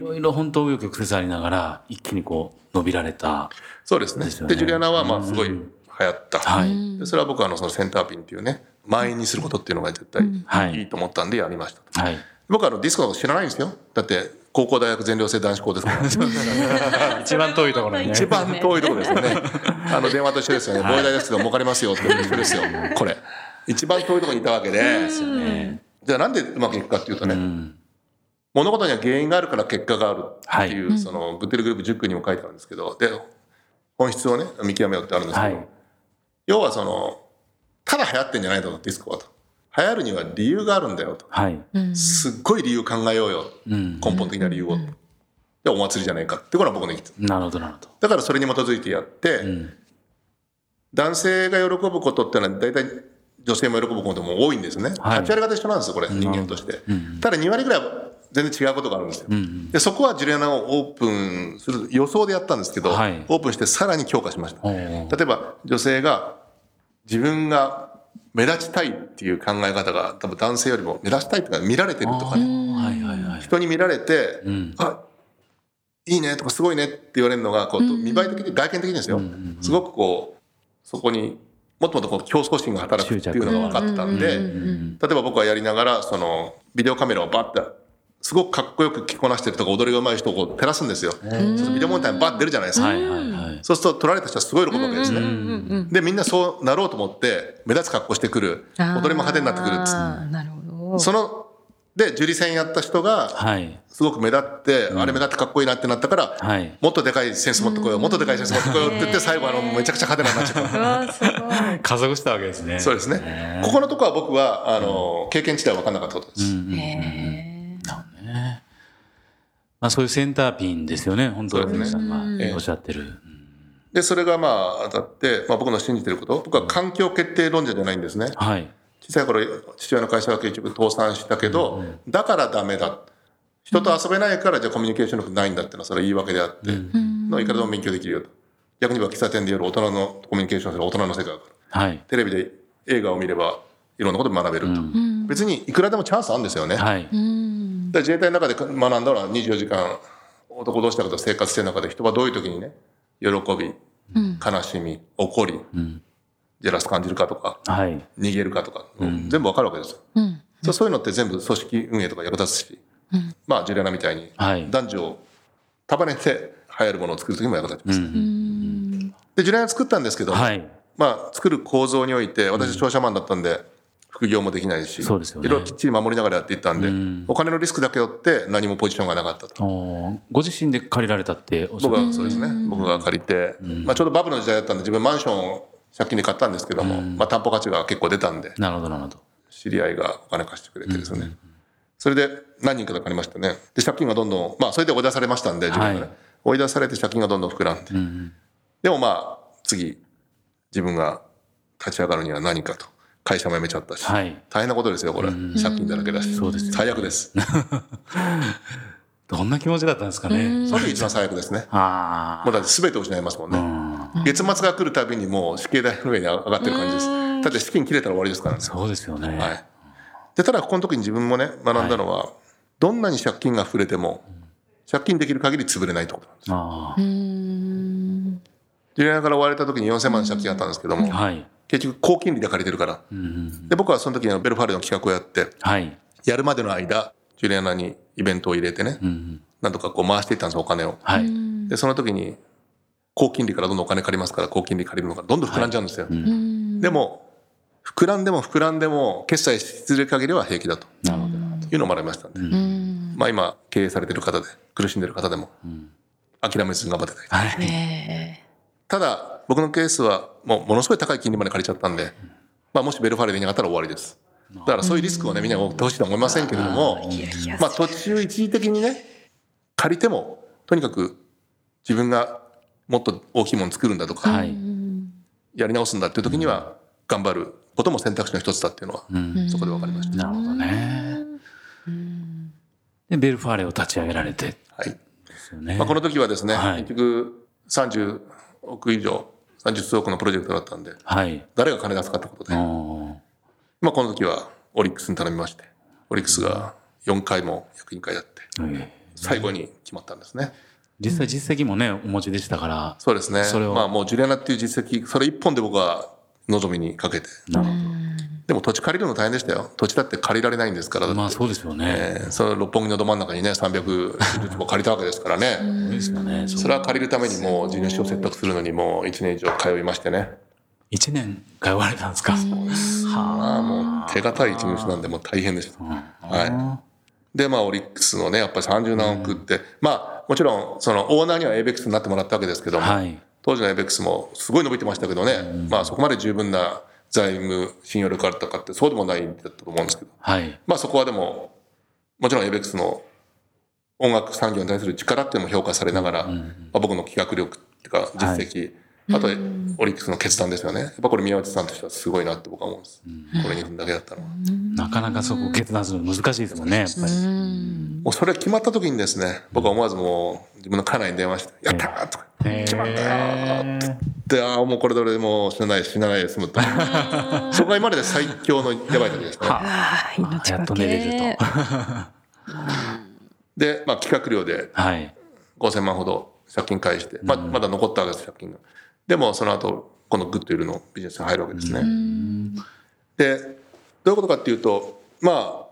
ろいろ本当紆余曲折ありながら一気にこう伸びられたそうですね。でジュリアナはまあすごい流うん行った。はいでそれは僕はあのそのセンターピンっていうね、満員にすることっていうのが絶対はいいいと思ったんでやりました。はい僕はあのディスコのこと知らないんですよ。だって高校大学全寮制男子校ですから。一番遠いところにね一番遠いところですよね。あの電話と一緒ですよね。防衛大ですけど儲かりますよって一緒ですよ。これ。一番遠いところにいたわけで。ねじゃあなんでうまくいくかっていうとね、うん物事には原因があるから結果があるっていう、はそのグッテルグループ10区にも書いてあるんですけど、で、本質をね、見極めようってあるんですけど、はい要はその、ただ流行ってんじゃないだろう、ディスコはと。流行るには理由があるんだよと。はいすっごい理由考えようよ。うん根本的な理由を。で、お祭りじゃないかってこれは僕の意見。なるほどなるほどだからそれに基づいてやって、うん男性が喜ぶことってのは大体女性も喜ぶことも多いんですね。はい8割方一緒なんですよ、これ、人間として。うんただ2割ぐらいは全然違うことがあるんですよ。うんで、そこはジュリアナをオープンする予想でやったんですけど、はい。オープンしてさらに強化しました。例えば女性が自分が目立ちたいっていう考え方が多分男性よりも目立ちたいとか見られてるとかね、人に見られて、うん。あ、いいねとかすごいねって言われるのが、こう、見栄え的に、外見的にですよ、うんうんうん。すごくこう、そこにもっともっとこう競争心が働くっていうのが分かってたんで、うんうんうん。例えば僕はやりながら、その、ビデオカメラをバッて、すごくかっこよく着こなしてるとか踊りが上手い人をこう照らすんですよ。そうするとビデオモニターにバッて出るじゃないですか。はいはいはいそうすると撮られた人はすごい喜ぶわけですね。うんうんうんで、みんなそうなろうと思って、目立つ格好してくる。踊りも派手になってくるっつってなるほど。その、で、樹里戦やった人が、はいすごく目立って、あれ目立ってかっこいいなってなったから、はいもっとでかいセンス持ってこよう、もっとでかいセンス持ってこようって言って、最後あの、めちゃくちゃ派手なになっちゃった。うわすごい。加速したわけですねそうですね。ここのとこは僕は、あの、経験値では分かんなかったことです。うんうんへねまあそういうセンターピンですよね本当そうですね皆さんがええおっしゃってるで、それがまあ、当たって、まあ僕の信じてること、僕は環境決定論者じゃないんですね。はい小さい頃、父親の会社は結局倒産したけど、だからダメだ。人と遊べないから、じゃあコミュニケーション力ないんだってのは、それは言い訳であって、のいくらでも勉強できるよと。逆に言えば喫茶店で夜大人のコミュニケーションする大人の世界だから。はいテレビで映画を見れば、いろんなこと学べると。別にいくらでもチャンスあるんですよね。はいうん。で自衛隊の中で学んだのは24時間男同士だけど生活してる中で人はどういう時にね喜び悲しみ怒りうん。ジェラス感じるかとかはい。逃げるかとか、全部わかるわけですよ、うん。そうそういうのって全部組織運営とか役立つし、まあジュリアナみたいにはい。男女を束ねて流行るものを作る時にも役立ちます、うん。でジュリアナ作ったんですけど、はい。まあ作る構造において私商社マンだったんで副業もできないしそうですよね。いろいろきっちり守りながらやっていったんで、うん。お金のリスクだけ負って何もポジションがなかったと。ご自身で借りられたって僕っはそうですね、僕が借りて、まあ、ちょうどバブルの時代だったんで自分マンションを借金で買ったんですけども、まあ、担保価値が結構出たんでなるほどなるほど。知り合いがお金貸してくれてですね、それで何人かで借りましたね。で借金がどんどんまあそれで追い出されましたんで自分がね、はい。追い出されて借金がどんどん膨らんで、うん。でもまあ次自分が立ち上がるには何かと会社も辞めちゃったし、はい。大変なことですよこれ、借金だらけだし。そうですよ最悪です。どんな気持ちだったんですかね。それが一番最悪ですね。あもうだって全て失いますもんね、あ月末が来るたびにもう死刑台の上に上がってる感じです。だって資金切れたら終わりですからね。そうですよね。はい。で、ただここの時に自分もね、学んだのは、どんなに借金が溢れても、借金できる限り潰れないってことなんです。あうん。ジュリアナから追われた時に4000万の借金あったんですけども、あはい結局高金利で借りてるから。うんで、僕はその時にベルファーレの企画をやって、はいやるまでの間、ジュリアナにイベントを入れてね、うんなんとかこう回していったんですお金を。はいで、その時に、高金利からどんどんお金借りますから、高金利借りるのがどんどん膨らんじゃうんですよ。うん。でも、膨らんでも膨らんでも、決済し続ける限りは平気だとなるほどいうのを学びましたんで。うん。まあ今、経営されてる方で、苦しんでる方でも、諦めずに頑張っていただきたい。はいねただ、僕のケースは、もう、ものすごい高い金利まで借りちゃったんで、まあもしベルファレでいなかったら終わりです。だからそういうリスクをね、みんなに負ってほしいとは思いませんけれども、まあ途中一時的にね、借りても、とにかく自分がもっと大きいもの作るんだとか、はい。やり直すんだっていう時には頑張ることも選択肢の一つだっていうのは、うん。そこで分かりました。なるほどね。で、ベルファーレを立ち上げられてではいすよね。まあ、この時はですね、はい結局30億以上30数億のプロジェクトだったんではい。誰が金出すかってことで、まあ、この時はオリックスに頼みましてオリックスが4回も役員会やってええ最後に決まったんですね。実際実績もね、お持ちでしたから。そうですね。それをまあもうジュリアナっていう実績、それ一本で僕は望みにかけて。なるほでも土地借りるの大変でしたよ。土地だって借りられないんですから。ど。まあそうですよね。えーその六本木のど真ん中にね、300坪借りたわけですからね。そうですよね。それは借りるためにもう地主を説得するのにもう1年以上通いましてね。一年通われたんですか？まあもう手堅い地主なんでもう大変でした。はい。で、まあオリックスのね、やっぱり30何億って、まあもちろんそのオーナーにはエイベックスになってもらったわけですけども、はい。当時のエイベックスもすごい伸びてましたけどね、まあそこまで十分な財務信用力あったかってそうでもないんだったと思うんですけど、はい。まあそこはでも、もちろんエイベックスの音楽産業に対する力っていうのも評価されながら、まあ、僕の企画力っていうか実績、あとオリックスの決断ですよね。やっぱこれ宮内さんとしてはすごいなって僕は思うんです。これ2分だけだったのは。なかなかそこ決断するの難しいですもんね、やっぱり。もうそれ決まった時にですね、僕は思わずもう自分の家内に電話して、やったーとか、決まったよーって言って、ああ、もうこれで俺もう死なない、死なないで済むと。そこが今までで最強のやばい時ですね。あやっと寝れると。で、まあ企画料ではい。5000万ほど借金返して、まあまだ残ったわけです、借金が。でもその後、このグッドウィルのビジネスに入るわけですね。で、どういうことかっていうと、まあ、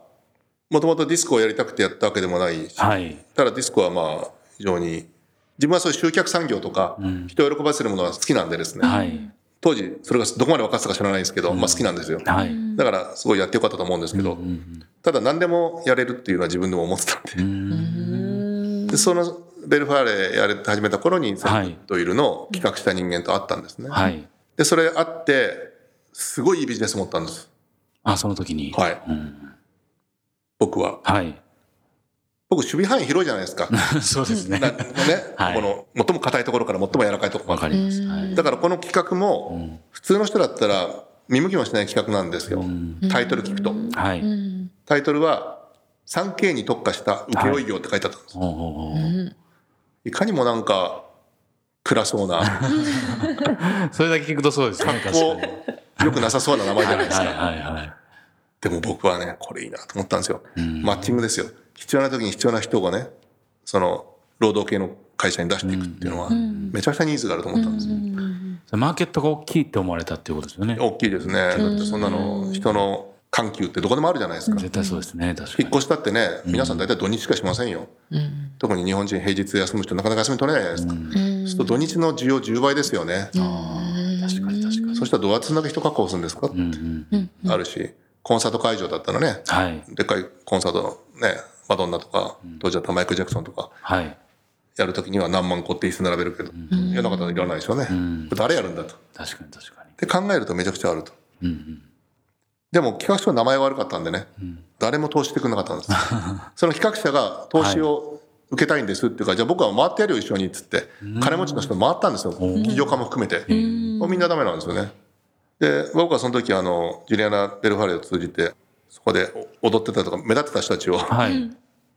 もともとディスコをやりたくてやったわけでもないし、はい。ただディスコはまあ、非常に、自分はそういう集客産業とか、人を喜ばせるものが好きなんでですね、はい。当時、それがどこまで分かってたか知らないんですけど、まあ好きなんですよ。はい。だから、すごいやってよかったと思うんですけど、ただ何でもやれるっていうのは自分でも思ってたんで、でそのベルファーレやれて始めた頃に、セはいットイルの企画した人間と会ったんですね。はい。で、それ会って、すごいいいビジネス持ったんです。あ、その時に。はい。僕は。はい。僕、守備範囲広いじゃないですか。そうですね。なね、はいこの最も硬いところから最も柔らかいところまで。わかります。はい。だからこの企画も、普通の人だったら見向きもしない企画なんですよ。タイトル聞くと。はい。タイトルは、3K に特化した請負業って書いてあったんです。おうおうおういかにもなんか、暗そうな、それだけ聞くとそうです。ね。確かこに。う、よくなさそうな名前じゃないですはいか。はいはい。でも僕はね、これいいなと思ったんですよ。マッチングですよ。必要な時に必要な人がね、その、労働系の会社に出していくっていうのは、めちゃくちゃニーズがあると思ったんですよ。マーケットが大きいって思われたっていうことですよね。大きいですね。そん。なの、人の緩急ってどこでもあるじゃないですか。絶対そうですね。確かに。引っ越したってね、皆さん大体土日しかしませんよ。特に日本人平日休む人なかなか休み取れないじゃないですか。そうすると土日の需要10倍ですよね。確かに確かに。そしたらどうやってそんだけ人確保するんですか？ってあるし、コンサート会場だったらね、はい。でっかいコンサートのね、マドンナとか、当時だったらマイク・ジャクソンとか、はい。やるときには何万個って椅子並べるけど、世の中いらないですよね。誰やるんだと。確かに確かに。で考えるとめちゃくちゃあると。うんうん。でも企画書の名前悪かったんでね、誰も投資してくれなかったんです。その企画者が投資を受けたいんですっていうか、じゃあ僕は回ってやるよ一緒にっつって、金持ちの人回ったんですよ。起業家も含めて。もうみんなダメなんですよね。で、僕はその時あの、ジュリアナ・ベルファレを通じて、そこで踊ってたとか目立ってた人たちをはい。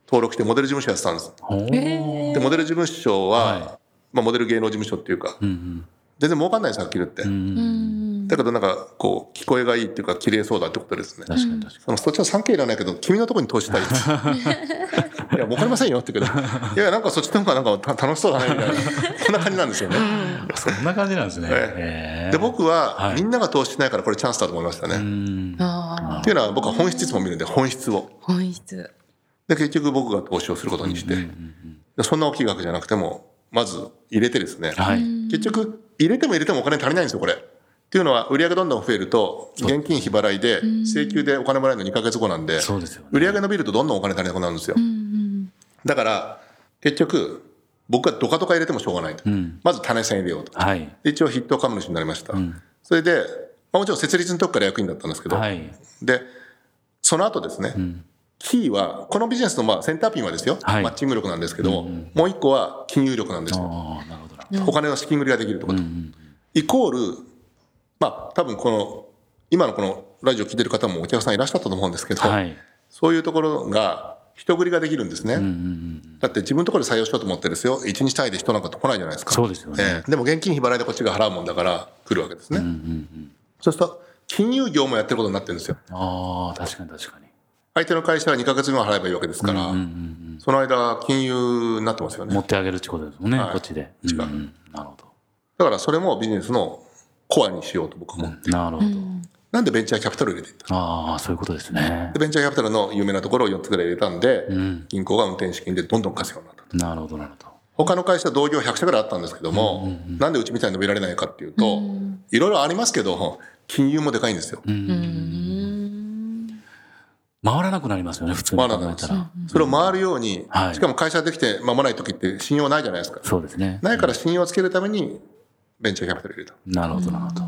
登録してモデル事務所やってたんです。で、モデル事務所は、はいまあモデル芸能事務所っていうか、うん全然儲かんないです、はっきり言って。だけどなんか、こう、聞こえがいいっていうか、綺麗そうだってことですね。確かに確かそのそっちは 3K いらないけど、君のところに投資したい。いや、儲かりませんよって言うけど、いや、なんかそっちの方がなんかた楽しそうだね、みたいな。こんな感じなんですよね。に。そんな感じなんですね。えへーで、僕は、はいみんなが投資しないからこれチャンスだと思いましたね。っていうのは僕は本質いつも見るんで、本質を。ー本質で、結局僕が投資をすることにして、でそんな大きい額じゃなくても、まず入れてですね、はい。結局、入れても入れてもお金足りないんですよ、これ。っていうのは、売上どんどん増えると、現金日払いで、請求でお金もらえるの2ヶ月後なんで、そうですよね。売上伸びるとどんどんお金足りなくなるんですよ。だから、結局、僕はドカドカ入れてもしょうがないと。まず種銭入れようと。一応筆頭株主になりました。それで、まあ、もちろん設立の時から役員だったんですけど、はい。で、その後ですね、キーは、このビジネスのまあセンターピンはですよ、はいマッチング力なんですけど、もう一個は金融力なんですよ。ああ、なるほどなるほお金の資金繰りができるところ、ど。うんイコール、まあ、多分この、今のこのラジオ聞いてる方もお客さんいらっしゃったと思うんですけど、はい。そういうところが、人繰りができるんですね。うんうんうん。だって自分のところで採用しようと思ってですよ、1日単位で人なんか来ないじゃないですか。そうですよね。ええでも現金日払いでこっちが払うもんだから来るわけですね。うんうんうん。そうすると、金融業もやってることになってるんですよ。ああ、確かに確かに。相手の会社は2ヶ月分払えばいいわけですから、うんうんその間、金融になってますようん。ね。持ってあげるってことですもんね、はいこっちで。違ううんうんなるほだからそれもビジネスのコアにしようと僕は思って、ど。なるほど。なんでベンチャーキャピタルを入れていった？ああ、そういうことですねで。ベンチャーキャピタルの有名なところを4つぐらい入れたんで、うん。銀行が運転資金でどんどん稼ぐようになったと。なるほど、なるほど。他の会社同業100社ぐらいあったんですけども、なんでうちみたいに伸びられないかっていうと、いろいろありますけど、金融もでかいんですよ。回らなくなりますよね、普通に考えたら。それを回るように、はいしかも会社できて間もない時って信用ないじゃないですか。そうですね。ないから信用をつけるためにベンチャーキャピタル入れた。なるほど、なるほど。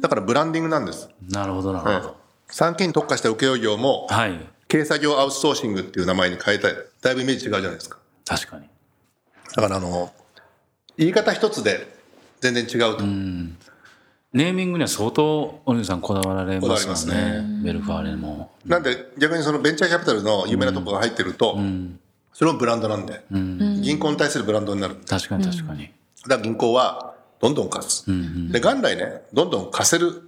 だからブランディングなんです。なるほど、なるほど。産経に特化した請負業も、はい。軽作業アウトソーシングっていう名前に変えたい。だいぶイメージ違うじゃないですか。確かに。だからあの、言い方一つで全然違うと。ネーミングには相当、お兄さんこだわられこだわりますよますねね。ベルファーレも。なんで逆にそのベンチャーキャピタルの有名なとこが入ってると、それもブランドなんで、銀行に対するブランドになる。だ確かに確かに。から銀行はどんどん貸す。で、元来ね、どんどん貸せる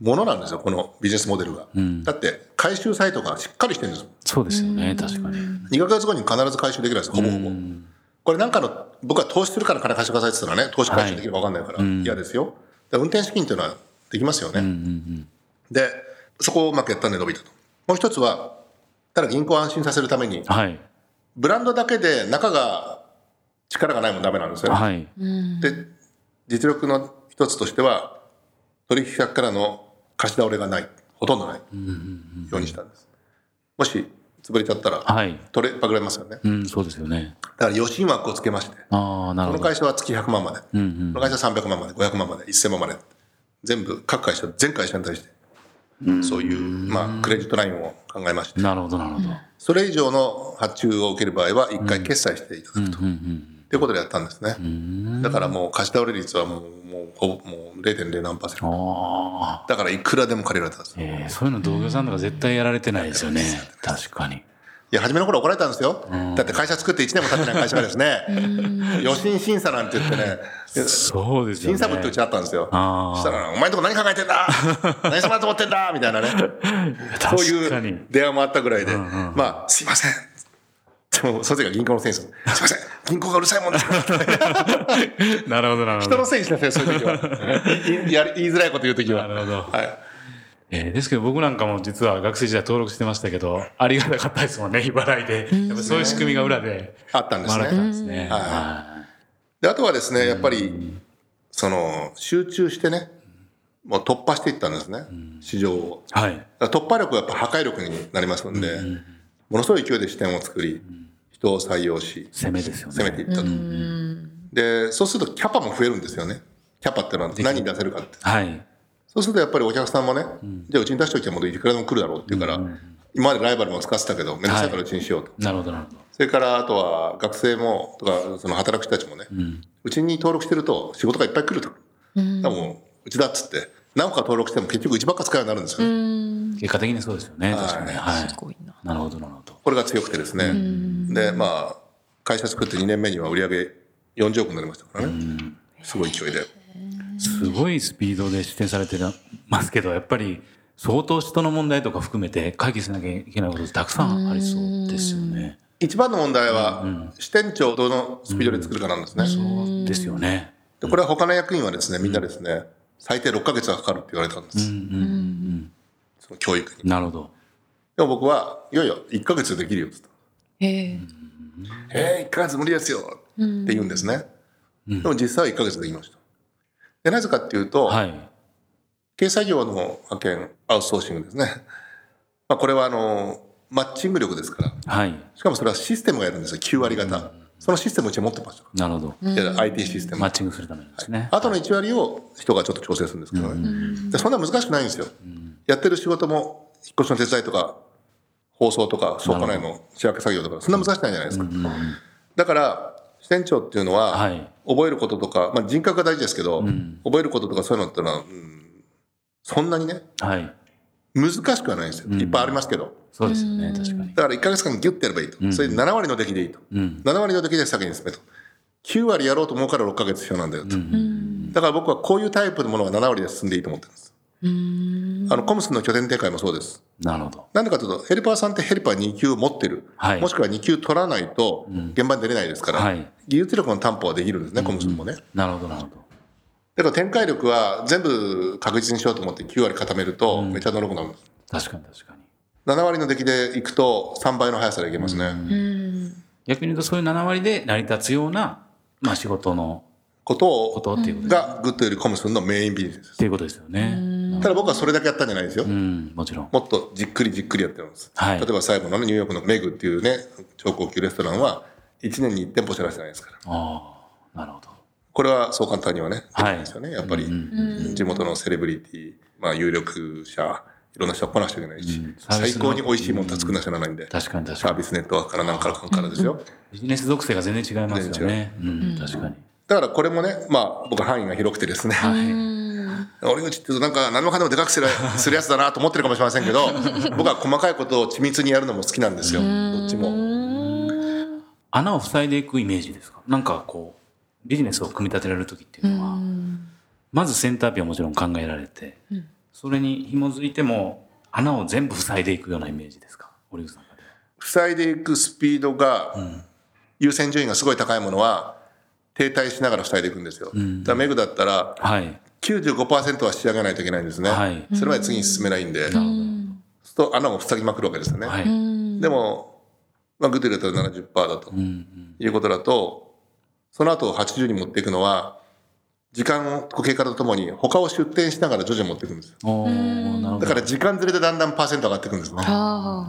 ものなんですよ、このビジネスモデルが。だって、回収サイトがしっかりしてるんです。そうですよね、確かに。2ヶ月後に必ず回収できるんです、ほぼほぼ。これなんかの、僕は投資するから金貸してくださいって言ったらね、投資回収できるか分かんないから嫌ですよ。で運転資金っていうのはできますよね。で、そこをうまくやったんで伸びたと。もう一つは、ただ銀行を安心させるために、はい。ブランドだけで中が力がないもんダメなんですよ。はい。で、実力の一つとしては、取引先からの貸し倒れがない。ほとんどない。ようにしたんです。もし、潰れちゃったら、はい。取れ、パクられますよね。うん、そうですよね。だから余震枠をつけまして、ああ、なるほど。この会社は月100万まで、こうんうん。の会社は300万まで、500万まで、1000万まで、全部、各会社、全会社に対して、そういう、まあ、クレジットラインを考えまして、なるほど、なるほど。それ以上の発注を受ける場合は、一回決済していただくと。うんうん。ということでやったんですね。だからもう貸し倒れ率はもう、もう、ほぼ、もう0.0何パーセント。だからいくらでも借りられたんです。いええそういうの同業さんとか絶対やられてないですよね。確かに。や、初めの頃怒られたんですよ。だって会社作って1年も経ってない会社がですね、余震審査なんて言ってね、そうですよね。審査部ってうちあったんですよ。そしたら、お前んとこ何考えてんだ？何様だと思ってんだ？みたいなね。そういう電話もあったぐらいで、まあ、すいません。でも、その時は銀行のせいです。すいません。銀行がうるさいもんです。なるほど、なるほ人のど。せいにしなさい、そういう時は。言いづらいこと言う時は。なるほど。はい。えーですけど僕なんかも実は学生時代登録してましたけど、ありがたかったですもんね、日払いで。やっぱそういう仕組みが裏であったんです回られたんね。ですね。はいはで、あとはですね、やっぱり、その、集中してね、もう突破していったんですね。市場を。い。はい。突破力はやっぱ破壊力になりますんで、ものすごい勢いで視点を作り、人を採用し、攻めですよね。攻めていったと。で、そうするとキャパも増えるんですよね。キャパってのは何に出せるかって。はい。そうするとやっぱりお客さんもね、じゃあうちに出しておいてもいくらでも来るだろうっていうから、今までライバルも使ってたけど、めんどくさいからうちにしようと。なるほど、なるほど。それからあとは学生も、とか、その働く人たちもね、うちに登録してると仕事がいっぱい来ると。でもう、うちだっつって、何個か登録しても結局うちばっか使うようになるんですよね。結果的にそうですよね。確かに。はい。すごいな。なるほど、なるほど。これが強くてですね。で、まあ、会社作って2年目には売り上げ40億になりましたからね。すごい勢いで。すごいスピードで出展されてますけど、やっぱり相当人の問題とか含めて解決しなきゃいけないことたくさんありそうですよね。一番の問題は、支店長をどのスピードで作るかなんですね。そうですよね。でこれは他の役員はですね、みんなですね、最低6ヶ月はかかるって言われたんです。その教育に。なるほど。でも僕は、いやいや、1ヶ月でできるよってへえ。言った。えー、1ヶ月無理ですよって言うんですね。でも実際は1ヶ月で言いました。で、なぜかっていうと、はい。軽作業の派遣、アウトソーシングですね。まあ、これはあの、マッチング力ですから。はい。しかもそれはシステムがやるんですよ、9割方。そのシステムをうちは持ってました。なるほど。いや IT システム。マッチングするためにですね。あとの1割を人がちょっと調整するんですけどね。でそんな難しくないんですよ。やってる仕事も、引っ越しの手伝いとか、放送とか倉庫内の仕分け作業とかそんな難しくないじゃないですか、うんうんだから支店長っていうのは、はい。覚えることとか、まあ、人格が大事ですけど、ん。覚えることとかそういうのってのは、うん、そんなにねはい。難しくはないんですよ、いっぱいありますけど。そうですよね、確かに。だから1ヶ月間ギュッてやればいいと、それで7割の出来でいいと、うん。7割の出来で先に進めと。9割やろうと思うから6ヶ月必要なんだよと、だから僕はこういうタイプのものが7割で進んでいいと思ってるんですあのコムスの拠点展開もそうです。なるほど。なんでかというとヘルパーさんってヘルパー2級持ってる、はい。もしくは2級取らないと現場に出れないですから、はい。技術力の担保はできるんですね、コムスもね。なるほど、なるほど。だから展開力は全部確実にしようと思って9割固めるとめちゃのろくなるんです、確かに確かに。7割の出来でいくと3倍の速さでいけますね、逆に言うとそういう7割で成り立つような、まあ仕事のことことをっていうこと。がグッドウィルやコムスのメインビジネスです。っていうことですよね。ただ僕はそれだけやったんじゃないですよ、うん、もちろん。もっとじっくりじっくりやってるんです、はい例えば最後のねニューヨークのメグっていうね超高級レストランは1年に1店舗しか出してないですからああ、なるほど。これはそう簡単にはね、ないですよね。やっぱり、地元のセレブリティ、まあ、有力者、いろんな人が来なくちゃいけないし、うん最高に美味しいもの作らなきゃならないんで、確かに確かに。サービスネットワークから何からかんからですよ。ビジネス属性が全然違いますよね。うん、確かに。だからこれもね、まあ、僕は範囲が広くてですね、折口っていうとなんか何もかんでもでかくするするやつだなと思ってるかもしれませんけど、僕は細かいことを緻密にやるのも好きなんですよ、どっちも。穴を塞いでいくイメージですか？なんかこう、ビジネスを組み立てられる時っていうのは、まずセンターピンはもちろん考えられて、それに紐づいても穴を全部塞いでいくようなイメージですか？堀口さん。塞いでいくスピードが、優先順位がすごい高いものは、停滞しながら塞いでいくんですよ。だからメグだったら、はい。95%は仕上げないといけないんですね。はいそれまで次に進めないんで、そうすると穴を塞ぎまくるわけですよね。はい。でも、まあ、グッドリだったら70%だとうんうんいうことだと、その後80に持っていくのは、時間の経過とともに他を出店しながら徐々に持っていくんですよ。だから時間ずれでだんだんパーセント上がっていくんですね。あ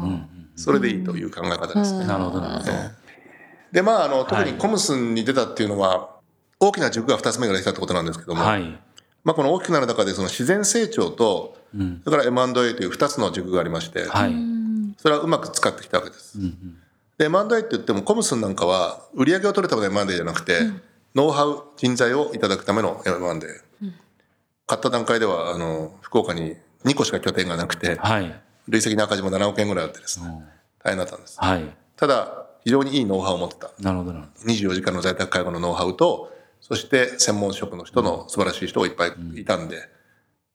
それでいいという考え方ですね。なるほど、なるほど。で、まあ、あの、特にコムスンに出たっていうのは、大きな軸が2つ目ができたってことなんですけども、はい。まあ、この大きくなる中で、その自然成長と、それから M&A という2つの軸がありまして、はい。それはうまく使ってきたわけです。うんうんで、M&A って言っても、コムスンなんかは、売り上げを取るための M&A じゃなくて、ノウハウ、人材をいただくための M&A。買った段階では、あの、福岡に2個しか拠点がなくて、はい。累積の赤字も7億円ぐらいあってですね、うん大変だったんです。はい。ただ、非常にいいノウハウを持ってた。なるほど、なるほ24時間の在宅介護のノウハウと、そして専門職の人の素晴らしい人がいっぱいいたんで、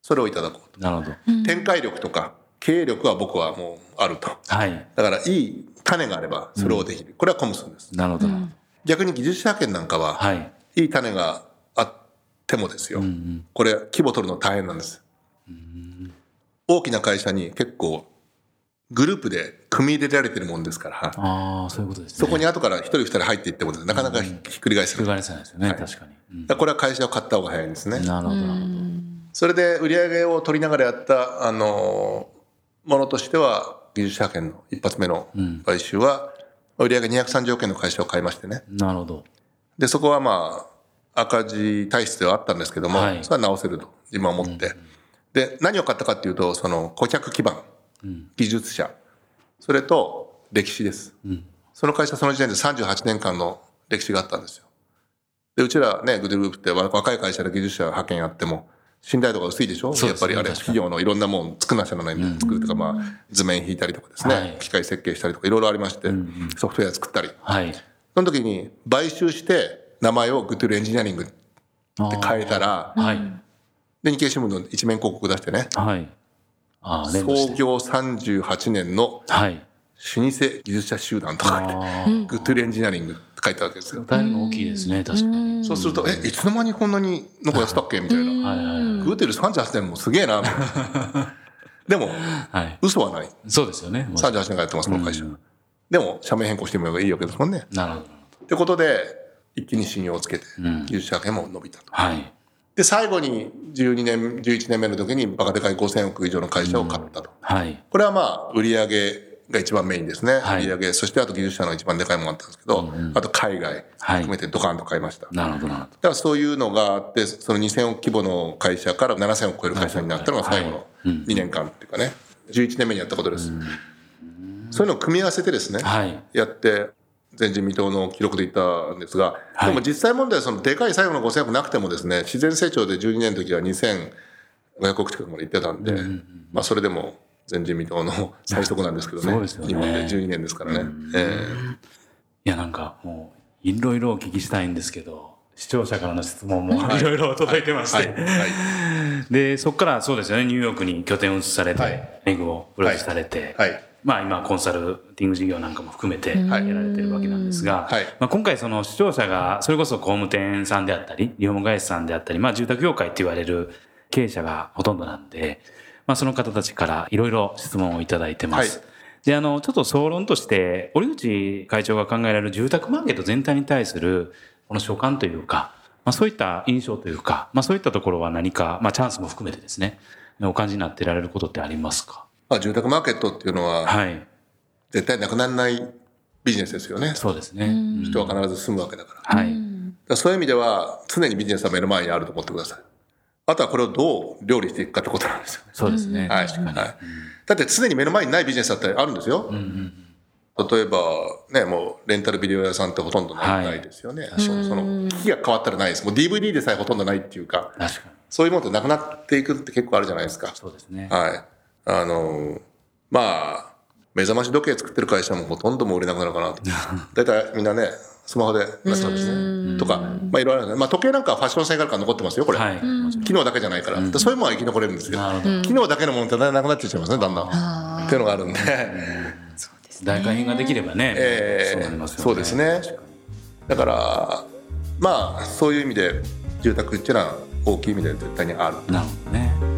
それをいただこうど。なるほど。と。展開力とか経営力は僕はもうあると。はい。だからいい種があればそれをできる。これはコムスンです。なるほど。逆に技術者派遣なんかは、はい。いい種があってもですよ。これ規模取るの大変なんです。大きな会社に結構グループで組み入れられてるもんですから、ああ、そういうことですね。そこに後から一人二人入っていってもなかなかひっくり返せない。繰り返せないですよね、確かに。うんこれは会社を買った方が早いんですね。なるほど、なるほど。それで売り上げを取りながらやった、あの、ものとしては、技術者派遣の一発目の買収は、売り上げ230億円の会社を買いましてね。なるほど。で、そこはまあ、赤字体質ではあったんですけども、はいそれは直せると自分は思って。で、何を買ったかっていうと、その顧客基盤、技術者、それと歴史です。その会社その時点で38年間の歴史があったんですよ。で、うちらね、グループって若い会社で技術者派遣やっても、信頼度が薄いでしょ？そうねやっぱりあれ、企業のいろんなもん作らなきゃならないんで、作るとか、まあ、図面引いたりとかですね、はい機械設計したりとかいろいろありまして、ソフトウェア作ったり。はい。その時に買収して名前をグッドウィルエンジニアリングって変えたら、はい。で、日経新聞の一面広告出してね、はい。創業38年のはい。老舗技術者集団とか言って、ああ、グッドウィルエンジニアリングって書いたわけですよ。大変大きいですね、確かに。そうすると、え、いつの間にこんなになんかやってたっけみたいな。はいはいグッドウィル38年もすげえな、みたいなでも、はい。嘘はない。そうですよね。もちろん38年間やってます、この会社。でも、社名変更してみればいいわけですもんね。なるほど。ってことで、一気に信用をつけて、ん技術者派遣も伸びたと。はい。で、最後に12年、11年目の時にバカでかい5000億以上の会社を買ったと。はい。これはまあ、売上が一番メインですね。はい売上、そしてあと技術者の一番でかいものがあったんですけど、あと海外はい含めてドカンと買いました。だなるほど、なるほど。からそういうのがあって、その2000億規模の会社から7000億超える会社になったのが最後の2年間っていうかね、11年目にやったことです。そういうのを組み合わせてですね、はい。やって、前人未到の記録でいったんですが、はいでも実際問題はそのでかい最後の5000億なくてもですね、自然成長で12年の時は2500億近くまで行ってたんで、まあそれでも前人未到の最速なんですけどね。そうですよね日本で12年ですからね。えいや、なんかもう、いろいろお聞きしたいんですけど、視聴者からの質問もはいいろいろ届いてましえはい。て。はい。で、そこからそうですよね、ニューヨークに拠点を移されて、はいメグをプロデュースされて、はい。まあ今コンサルティング事業なんかも含めてやはいられてるわけなんですが、はい。まあ、今回その視聴者がそれこそ工務店さんであったり、リフォーム会社さんであったり、まあ住宅業界って言われる経営者がほとんどなんで、まあその方たちからいろいろ質問をいただいてます。はい。で、あの、ちょっと総論として、折口会長が考えられる住宅マーケット全体に対するこの所感というか、まあそういった印象というか、まあそういったところは何か、まあチャンスも含めてですね、お感じになってられることってありますか？まあ住宅マーケットっていうのははい。絶対なくならないビジネスですよね。そうですね。うん人は必ず住むわけだから。はい。だからそういう意味では常にビジネスは目の前にあると思ってください。あとはこれをどう料理していくかってことなんですよね。そうですね。はい。確かに。はい。だって常に目の前にないビジネスだってあるんですよ。例えば、ね、もうレンタルビデオ屋さんってほとんどない,、ですよね。そのその機器が変わったらないです。もう DVD でさえほとんどないっていうか、確かに。そういうものってなくなっていくって結構あるじゃないですか。そうですね。はい。あの、まあ、目覚まし時計作ってる会社もほとんどもう売れなくなるかなと。大体みんなね、スマホでなってですね。とか、まあいろいろあるね。まあ時計なんかはファッション性があるから残ってますよ、これ。はい。機能だけじゃないから。でそういうものは生き残れるんですけど。機能だけのものってだんだんなくなっていっちゃいますね、だんだん。っていうのがあるんで。代替品ができればね。えそうなりますよね。そうですね。だから、まあ、そういう意味で、住宅っていうのは大きい意味で絶対にある。なるほどね。